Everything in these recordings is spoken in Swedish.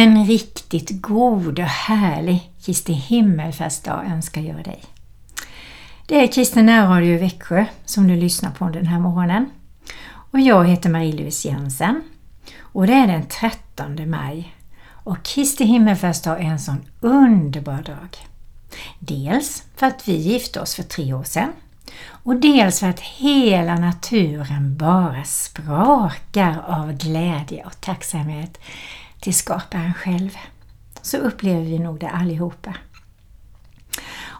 En riktigt god och härlig Kristi himmelfärdsdag önskar jag dig. Det är Kristen närradio i Växjö som du lyssnar på den här morgonen. Och jag heter Marie-Louise Jensen och det är den 13 maj och Kristi himmelfärdsdag är en sån underbar dag. Dels för att vi gifte oss för tre år sedan och dels för att hela naturen bara sprakar av glädje och tacksamhet till skaparen själv. Så upplever vi nog det allihopa.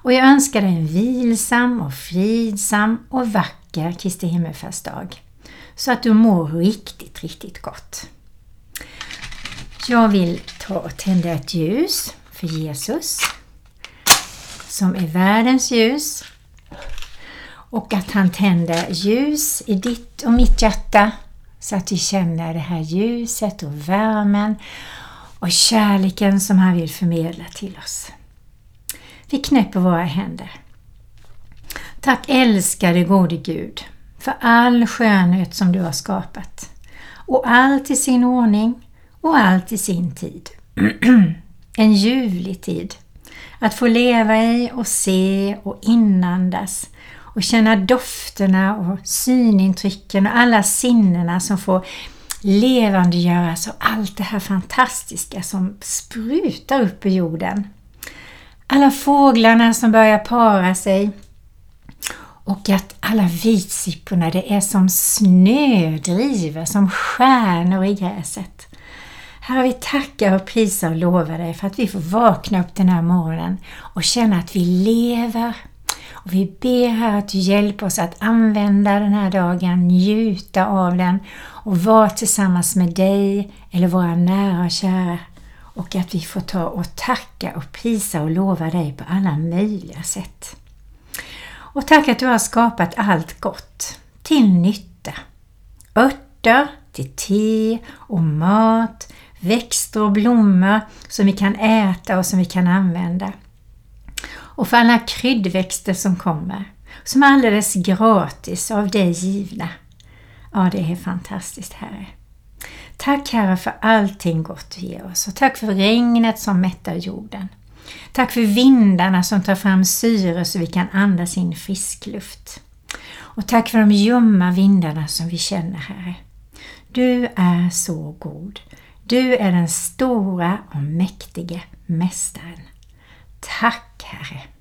Och jag önskar dig en vilsam och fridsam och vacker Kristi himmelfärdsdag. Så att du mår riktigt, riktigt gott. Jag vill ta och tända ett ljus för Jesus som är världens ljus och att han tänder ljus i ditt och mitt hjärta så att vi känner det här ljuset och värmen och kärleken som han vill förmedla till oss. Vi knäpper våra händer. Tack älskade gode Gud för all skönhet som du har skapat och allt i sin ordning och allt i sin tid. en ljuvlig tid att få leva i och se och inandas och känna dofterna och synintrycken och alla sinnena som får levandegöras och allt det här fantastiska som sprutar upp ur jorden. Alla fåglarna som börjar para sig och att alla vitsipporna, det är som snödrivor, som stjärnor i gräset. Herre, vi tackar och prisar och lovar dig för att vi får vakna upp den här morgonen och känna att vi lever och vi ber här att du hjälper oss att använda den här dagen, njuta av den och vara tillsammans med dig eller våra nära och kära. Och att vi får ta och tacka och prisa och lova dig på alla möjliga sätt. Och tack att du har skapat allt gott till nytta. Örter till te och mat, växter och blommor som vi kan äta och som vi kan använda och för alla kryddväxter som kommer, som är alldeles gratis av dig givna. Ja, det är fantastiskt Herre. Tack Herre för allting gott du ger oss och tack för regnet som mättar jorden. Tack för vindarna som tar fram syre så vi kan andas in frisk luft. Och tack för de ljumma vindarna som vi känner Herre. Du är så god. Du är den stora och mäktige Mästaren. Tack Herre.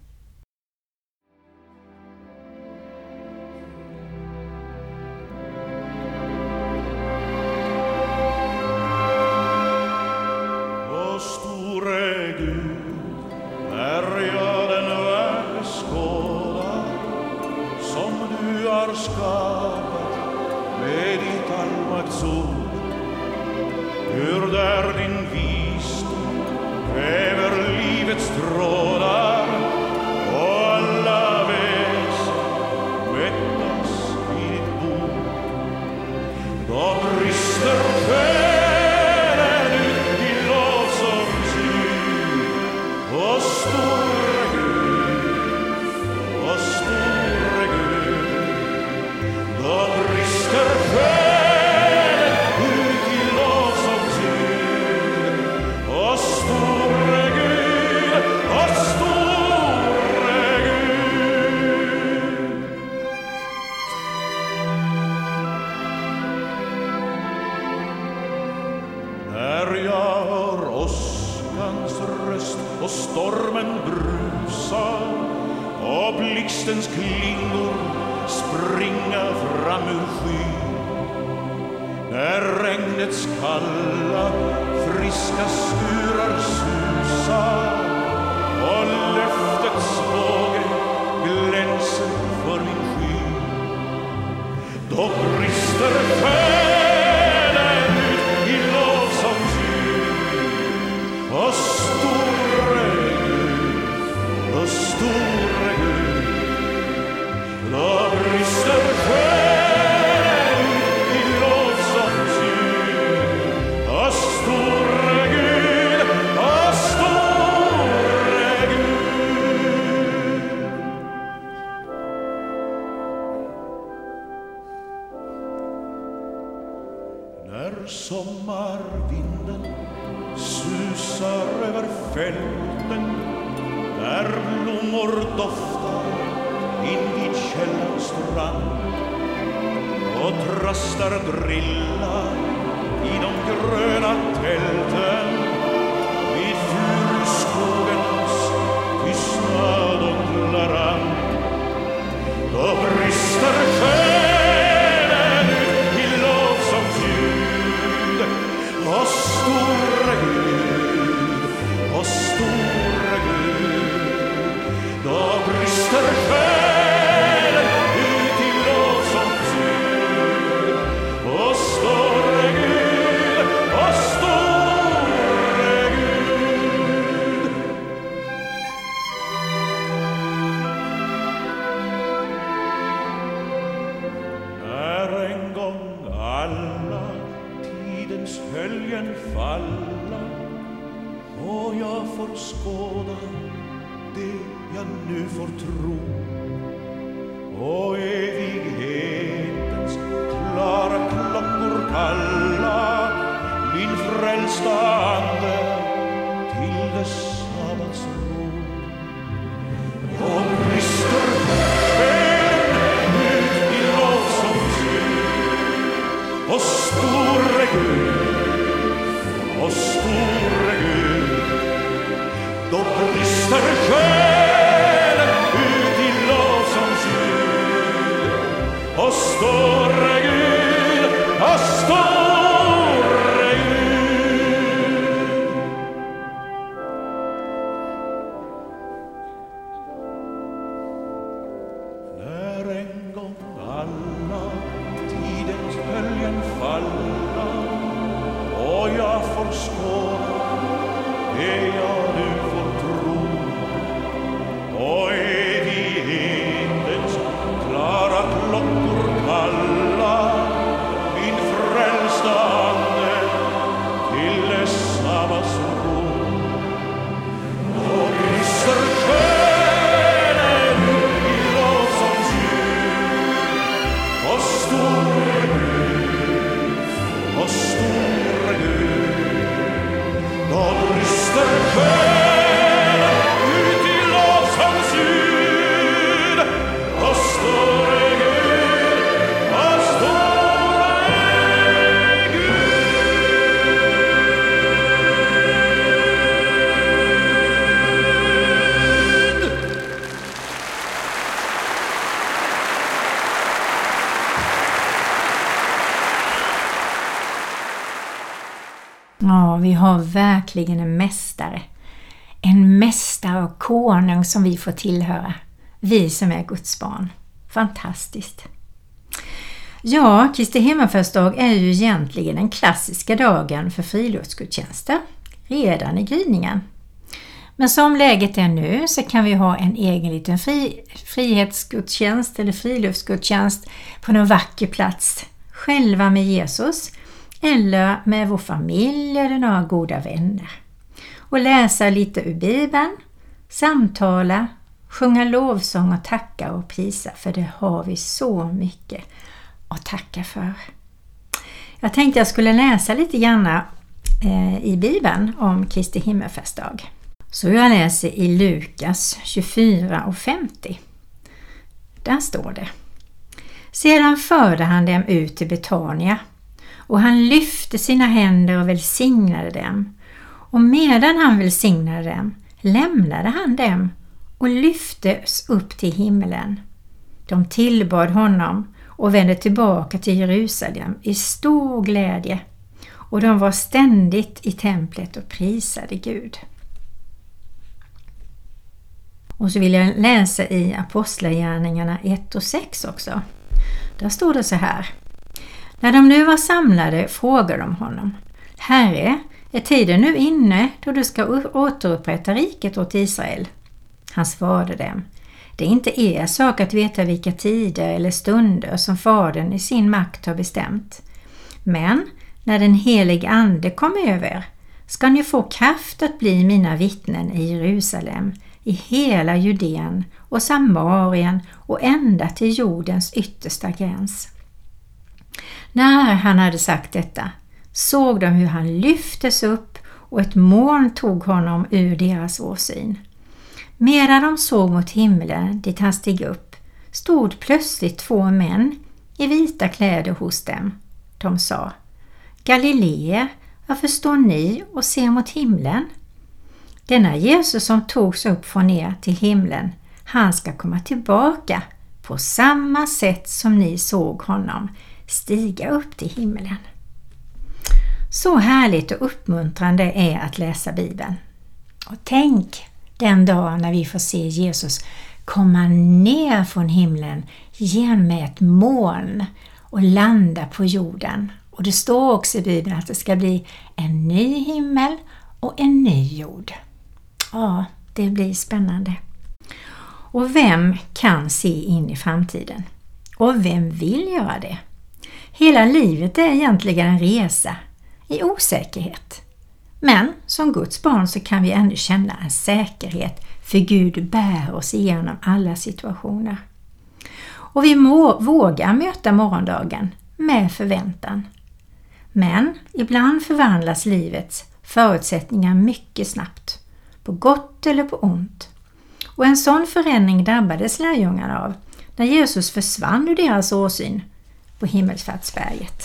star. Verkligen en mästare. En mästare och konung som vi får tillhöra. Vi som är Guds barn. Fantastiskt! Ja, Kristi himmelsfärdsdag är ju egentligen den klassiska dagen för friluftsgudstjänster. Redan i gryningen. Men som läget är nu så kan vi ha en egen liten fri, frihetsgudstjänst eller friluftsgudstjänst på någon vacker plats. Själva med Jesus eller med vår familj eller några goda vänner. Och läsa lite ur Bibeln, samtala, sjunga lovsång och tacka och prisa för det har vi så mycket att tacka för. Jag tänkte jag skulle läsa lite grann eh, i Bibeln om Kristi himmelsfärdsdag. Så jag läser i Lukas 24 och 50. Där står det. Sedan förde han dem ut till Betania och han lyfte sina händer och välsignade dem. Och medan han välsignade dem lämnade han dem och lyftes upp till himlen. De tillbad honom och vände tillbaka till Jerusalem i stor glädje och de var ständigt i templet och prisade Gud. Och så vill jag läsa i Apostlagärningarna 1 och 6 också. Där står det så här. När de nu var samlade frågade de honom Herre, är tiden nu inne då du ska återupprätta riket åt Israel? Han svarade dem Det är inte er sak att veta vilka tider eller stunder som Fadern i sin makt har bestämt. Men när den helige Ande kom över ska ni få kraft att bli mina vittnen i Jerusalem, i hela Judeen och Samarien och ända till jordens yttersta gräns. När han hade sagt detta såg de hur han lyftes upp och ett moln tog honom ur deras åsyn. Medan de såg mot himlen dit han steg upp stod plötsligt två män i vita kläder hos dem. De sa Galileer, varför står ni och ser mot himlen? Denna Jesus som togs upp från er till himlen, han ska komma tillbaka på samma sätt som ni såg honom stiga upp till himlen. Så härligt och uppmuntrande är att läsa Bibeln. Och tänk den dag när vi får se Jesus komma ner från himlen genom ett moln och landa på jorden. Och det står också i Bibeln att det ska bli en ny himmel och en ny jord. Ja, det blir spännande. Och vem kan se in i framtiden? Och vem vill göra det? Hela livet är egentligen en resa i osäkerhet. Men som Guds barn så kan vi ändå känna en säkerhet för Gud bär oss igenom alla situationer. Och vi må, vågar möta morgondagen med förväntan. Men ibland förvandlas livets förutsättningar mycket snabbt, på gott eller på ont. Och en sån förändring drabbades lärjungarna av när Jesus försvann ur deras åsyn på himmelsfärdsberget.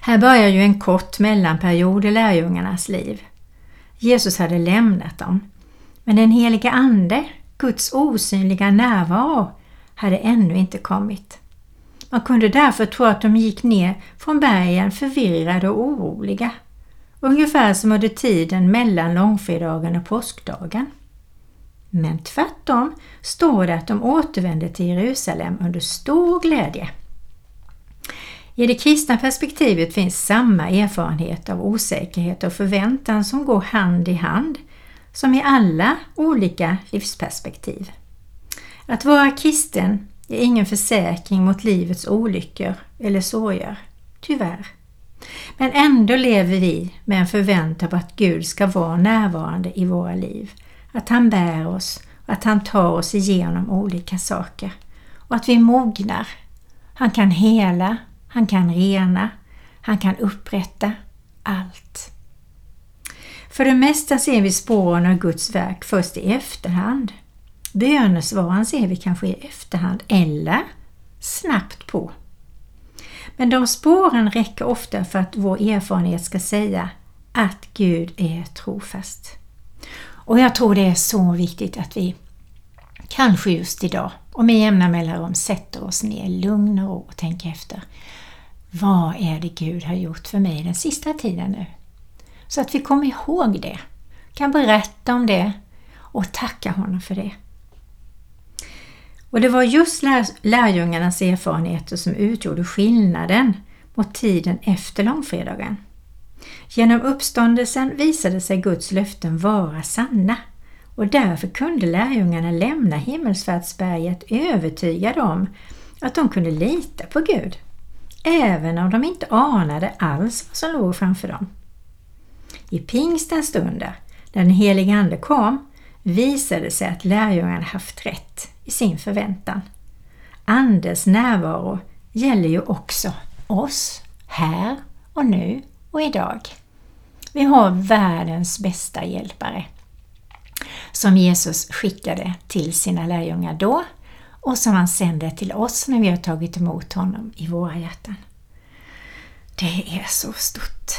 Här börjar ju en kort mellanperiod i lärjungarnas liv. Jesus hade lämnat dem, men den heliga Ande, Guds osynliga närvaro, hade ännu inte kommit. Man kunde därför tro att de gick ner från bergen förvirrade och oroliga, ungefär som under tiden mellan långfredagen och påskdagen. Men tvärtom står det att de återvände till Jerusalem under stor glädje. I det kristna perspektivet finns samma erfarenhet av osäkerhet och förväntan som går hand i hand, som i alla olika livsperspektiv. Att vara kristen är ingen försäkring mot livets olyckor eller sorger, tyvärr. Men ändå lever vi med en förväntan på att Gud ska vara närvarande i våra liv, att han bär oss och att han tar oss igenom olika saker och att vi mognar. Han kan hela han kan rena, han kan upprätta allt. För det mesta ser vi spåren av Guds verk först i efterhand. Bönesvaren ser vi kanske i efterhand eller snabbt på. Men de spåren räcker ofta för att vår erfarenhet ska säga att Gud är trofast. Och jag tror det är så viktigt att vi kanske just idag och med jämna mellanrum sätter oss ner i lugn och ro och tänker efter. Vad är det Gud har gjort för mig den sista tiden nu? Så att vi kommer ihåg det, kan berätta om det och tacka honom för det. Och det var just lär, lärjungarnas erfarenheter som utgjorde skillnaden mot tiden efter långfredagen. Genom uppståndelsen visade sig Guds löften vara sanna och därför kunde lärjungarna lämna himmelsfärdsberget övertygade om att de kunde lita på Gud även om de inte anade alls vad som låg framför dem. I pingstens stunder, när den helige Ande kom, visade det sig att lärjungarna haft rätt i sin förväntan. Andens närvaro gäller ju också oss, här och nu och idag. Vi har världens bästa hjälpare som Jesus skickade till sina lärjungar då och som han sänder till oss när vi har tagit emot honom i våra hjärtan. Det är så stort.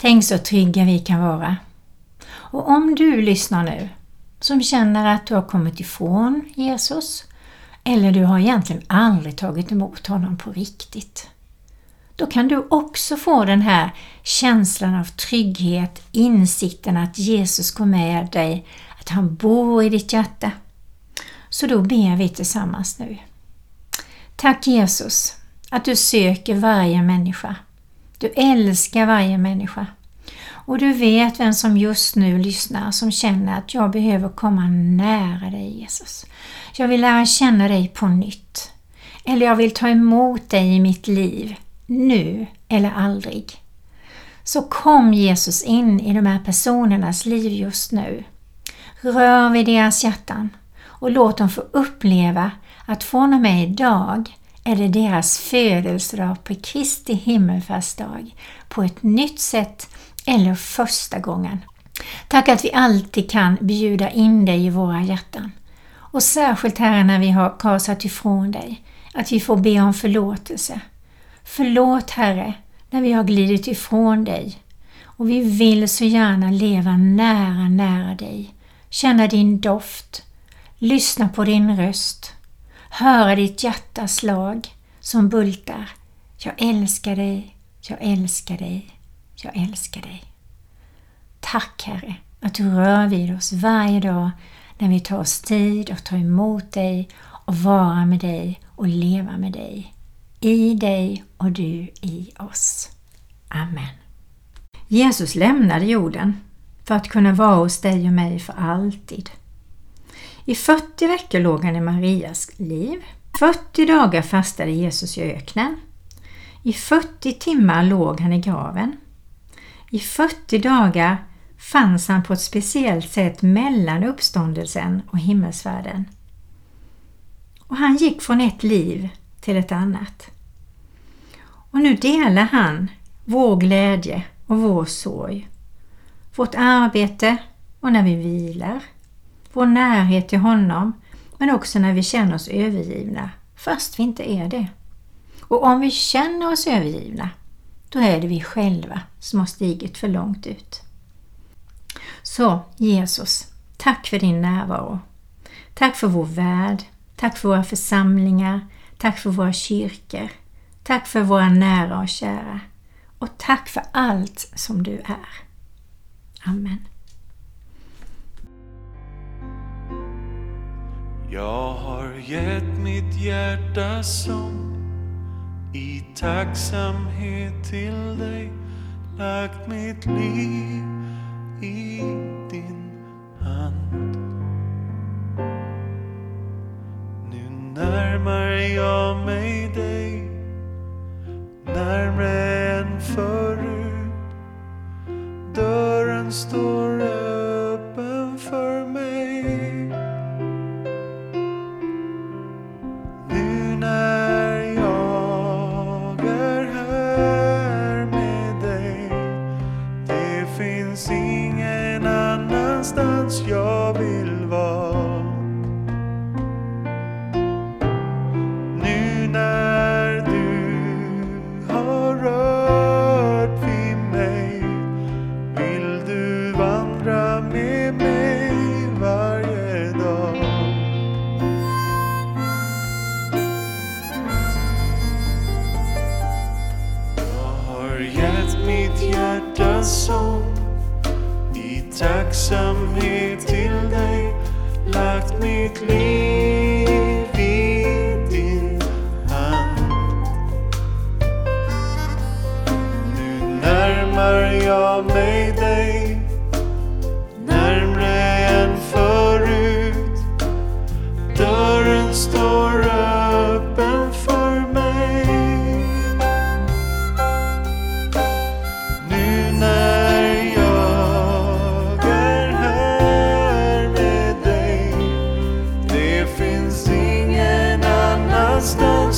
Tänk så trygga vi kan vara. Och om du lyssnar nu som känner att du har kommit ifrån Jesus eller du har egentligen aldrig tagit emot honom på riktigt. Då kan du också få den här känslan av trygghet, insikten att Jesus går med dig, att han bor i ditt hjärta. Så då ber vi tillsammans nu. Tack Jesus att du söker varje människa. Du älskar varje människa. Och du vet vem som just nu lyssnar som känner att jag behöver komma nära dig Jesus. Jag vill lära känna dig på nytt. Eller jag vill ta emot dig i mitt liv, nu eller aldrig. Så kom Jesus in i de här personernas liv just nu. Rör vid deras hjärtan och låt dem få uppleva att från och med idag är det deras födelsedag på Kristi himmelfärdsdag på ett nytt sätt eller första gången. Tack att vi alltid kan bjuda in dig i våra hjärtan. Och särskilt Herre när vi har kasat ifrån dig, att vi får be om förlåtelse. Förlåt Herre när vi har glidit ifrån dig och vi vill så gärna leva nära, nära dig. Känna din doft, lyssna på din röst, höra ditt hjärtas slag som bultar. Jag älskar dig, jag älskar dig, jag älskar dig. Tack Herre att du rör vid oss varje dag när vi tar oss tid att ta emot dig och vara med dig och leva med dig. I dig och du i oss. Amen. Jesus lämnade jorden för att kunna vara hos dig och mig för alltid. I 40 veckor låg han i Marias liv. 40 dagar fastade Jesus i öknen. I 40 timmar låg han i graven. I 40 dagar fanns han på ett speciellt sätt mellan uppståndelsen och himmelsfärden. Och han gick från ett liv till ett annat. Och nu delar han vår glädje och vår sorg, vårt arbete och när vi vilar, vår närhet till honom men också när vi känner oss övergivna, fast vi inte är det. Och om vi känner oss övergivna, då är det vi själva som har stigit för långt ut. Så Jesus, tack för din närvaro. Tack för vår värld. Tack för våra församlingar. Tack för våra kyrkor. Tack för våra nära och kära. Och tack för allt som du är. Amen. Jag har gett mitt hjärta sång i tacksamhet till dig lagt mitt liv i din hand. Nu närmar jag mig dig närmre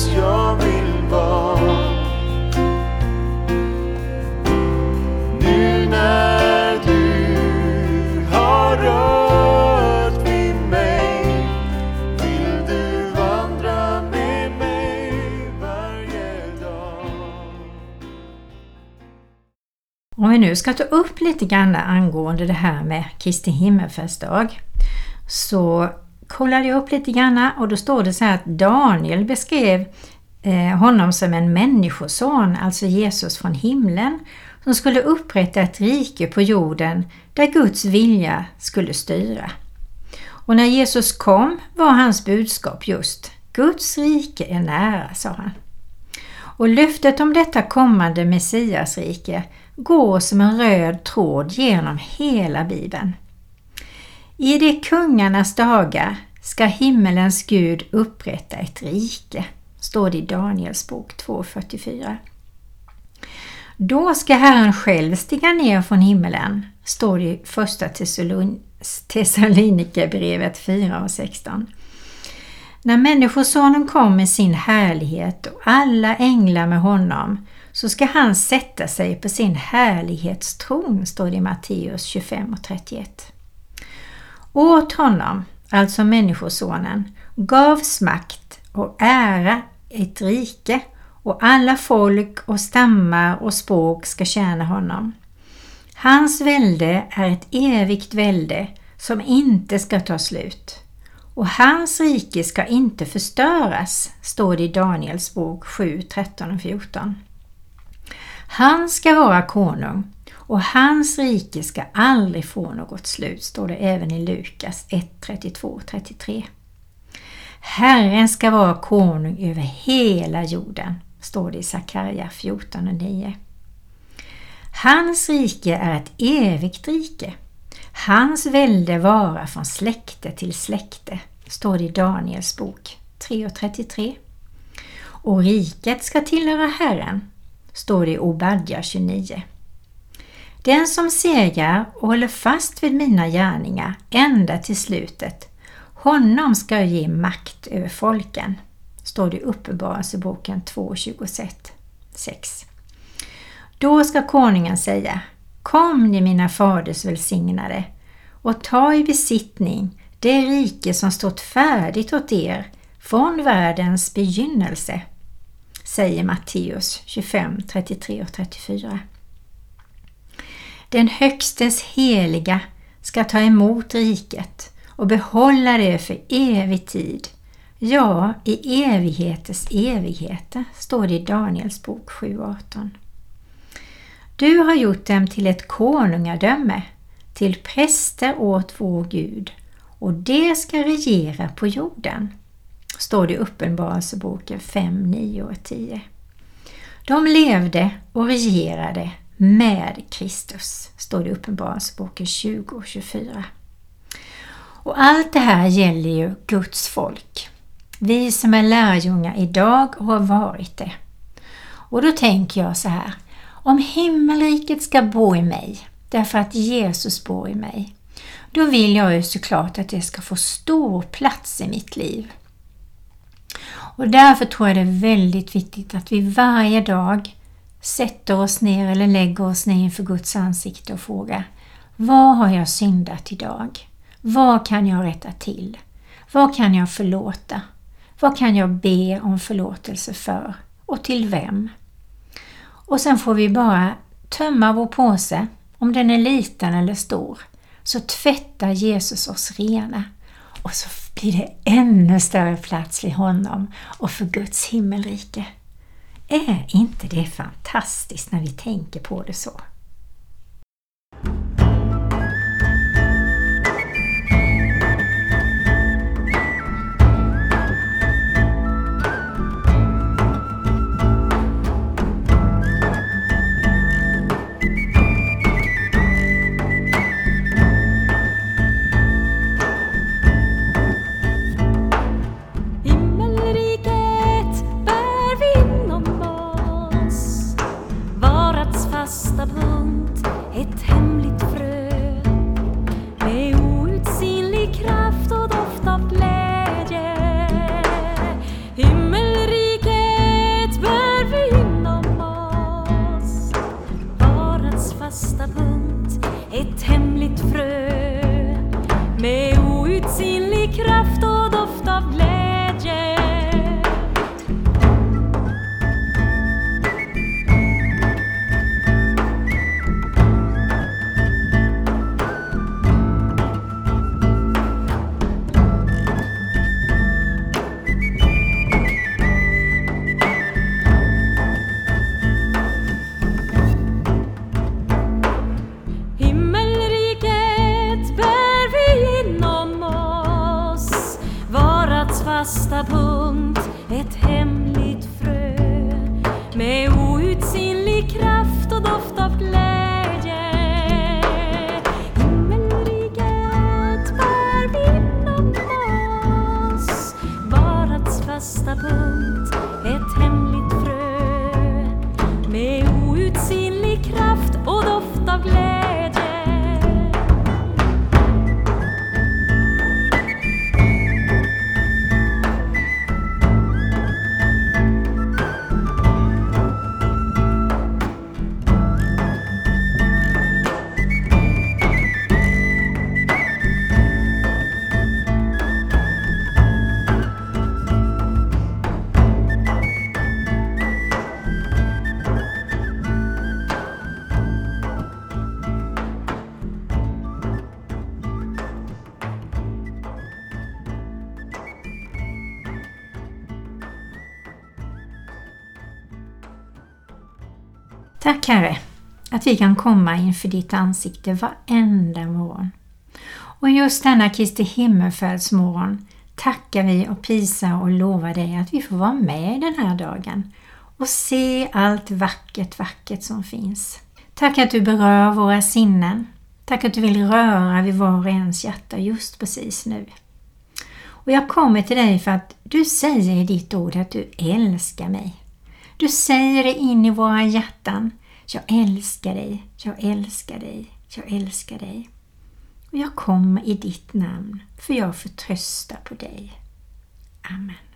Jag vill vara. Nu när du har rört vid mig Vill du vandra med mig varje dag? Om vi nu ska ta upp lite grann angående det här med Kristi himmelsfärdsdag så kollade jag upp lite grann och då står det så här att Daniel beskrev eh, honom som en människoson, alltså Jesus från himlen, som skulle upprätta ett rike på jorden där Guds vilja skulle styra. Och när Jesus kom var hans budskap just Guds rike är nära, sa han. Och löftet om detta kommande Messiasrike går som en röd tråd genom hela Bibeln. I de kungarnas dagar ska himmelens Gud upprätta ett rike, står det i Daniels bok 2.44. Då ska Herren själv stiga ner från himmelen, står det i första Thessalonikerbrevet 4 och 16. När Människosonen kom med sin härlighet och alla änglar med honom så ska han sätta sig på sin härlighetstron, står det i Matteus 25 och 31. Åt honom, alltså Människosonen, gavs makt och ära ett rike och alla folk och stammar och språk ska tjäna honom. Hans välde är ett evigt välde som inte ska ta slut. Och hans rike ska inte förstöras, står det i Daniels bok 7, 13 och 14. Han ska vara konung och hans rike ska aldrig få något slut, står det även i Lukas 1, 32 33. Herren ska vara konung över hela jorden, står det i Sakarja 14 och 9. Hans rike är ett evigt rike. Hans välde vara från släkte till släkte, står det i Daniels bok 3 och 33. Och riket ska tillhöra Herren, står det i Obadja 29. Den som segrar och håller fast vid mina gärningar ända till slutet, honom ska jag ge makt över folken, står det i Uppenbarelseboken 2.26. Då ska konungen säga Kom ni mina faders välsignade och ta i besittning det rike som stått färdigt åt er från världens begynnelse, säger Matteus 25, 33 och 34. Den högstes heliga ska ta emot riket och behålla det för evig tid. Ja, i evigheters evigheter, står det i Daniels bok 7.18. Du har gjort dem till ett konungadöme, till präster åt vår Gud, och det ska regera på jorden, står det i Uppenbarelseboken 5, 9 och 10. De levde och regerade med Kristus, står det i Uppenbarelseboken 20 och 24. Och allt det här gäller ju Guds folk. Vi som är lärjungar idag och har varit det. Och då tänker jag så här, om himmelriket ska bo i mig, därför att Jesus bor i mig, då vill jag ju såklart att det ska få stor plats i mitt liv. Och därför tror jag det är väldigt viktigt att vi varje dag sätter oss ner eller lägger oss ner inför Guds ansikte och frågar Vad har jag syndat idag? Vad kan jag rätta till? Vad kan jag förlåta? Vad kan jag be om förlåtelse för? Och till vem? Och sen får vi bara tömma vår påse, om den är liten eller stor, så tvättar Jesus oss rena och så blir det ännu större plats vid honom och för Guds himmelrike. Är inte det fantastiskt när vi tänker på det så? Tack Herre att vi kan komma inför ditt ansikte varenda morgon. Och just denna Kristi himmelfärdsmorgon tackar vi och prisar och lovar dig att vi får vara med den här dagen och se allt vackert, vackert som finns. Tack att du berör våra sinnen. Tack att du vill röra vid var och ens hjärta just precis nu. Och jag kommer till dig för att du säger i ditt ord att du älskar mig. Du säger det in i våra hjärtan. Jag älskar dig, jag älskar dig, jag älskar dig. Och jag kommer i ditt namn, för jag förtröstar på dig. Amen.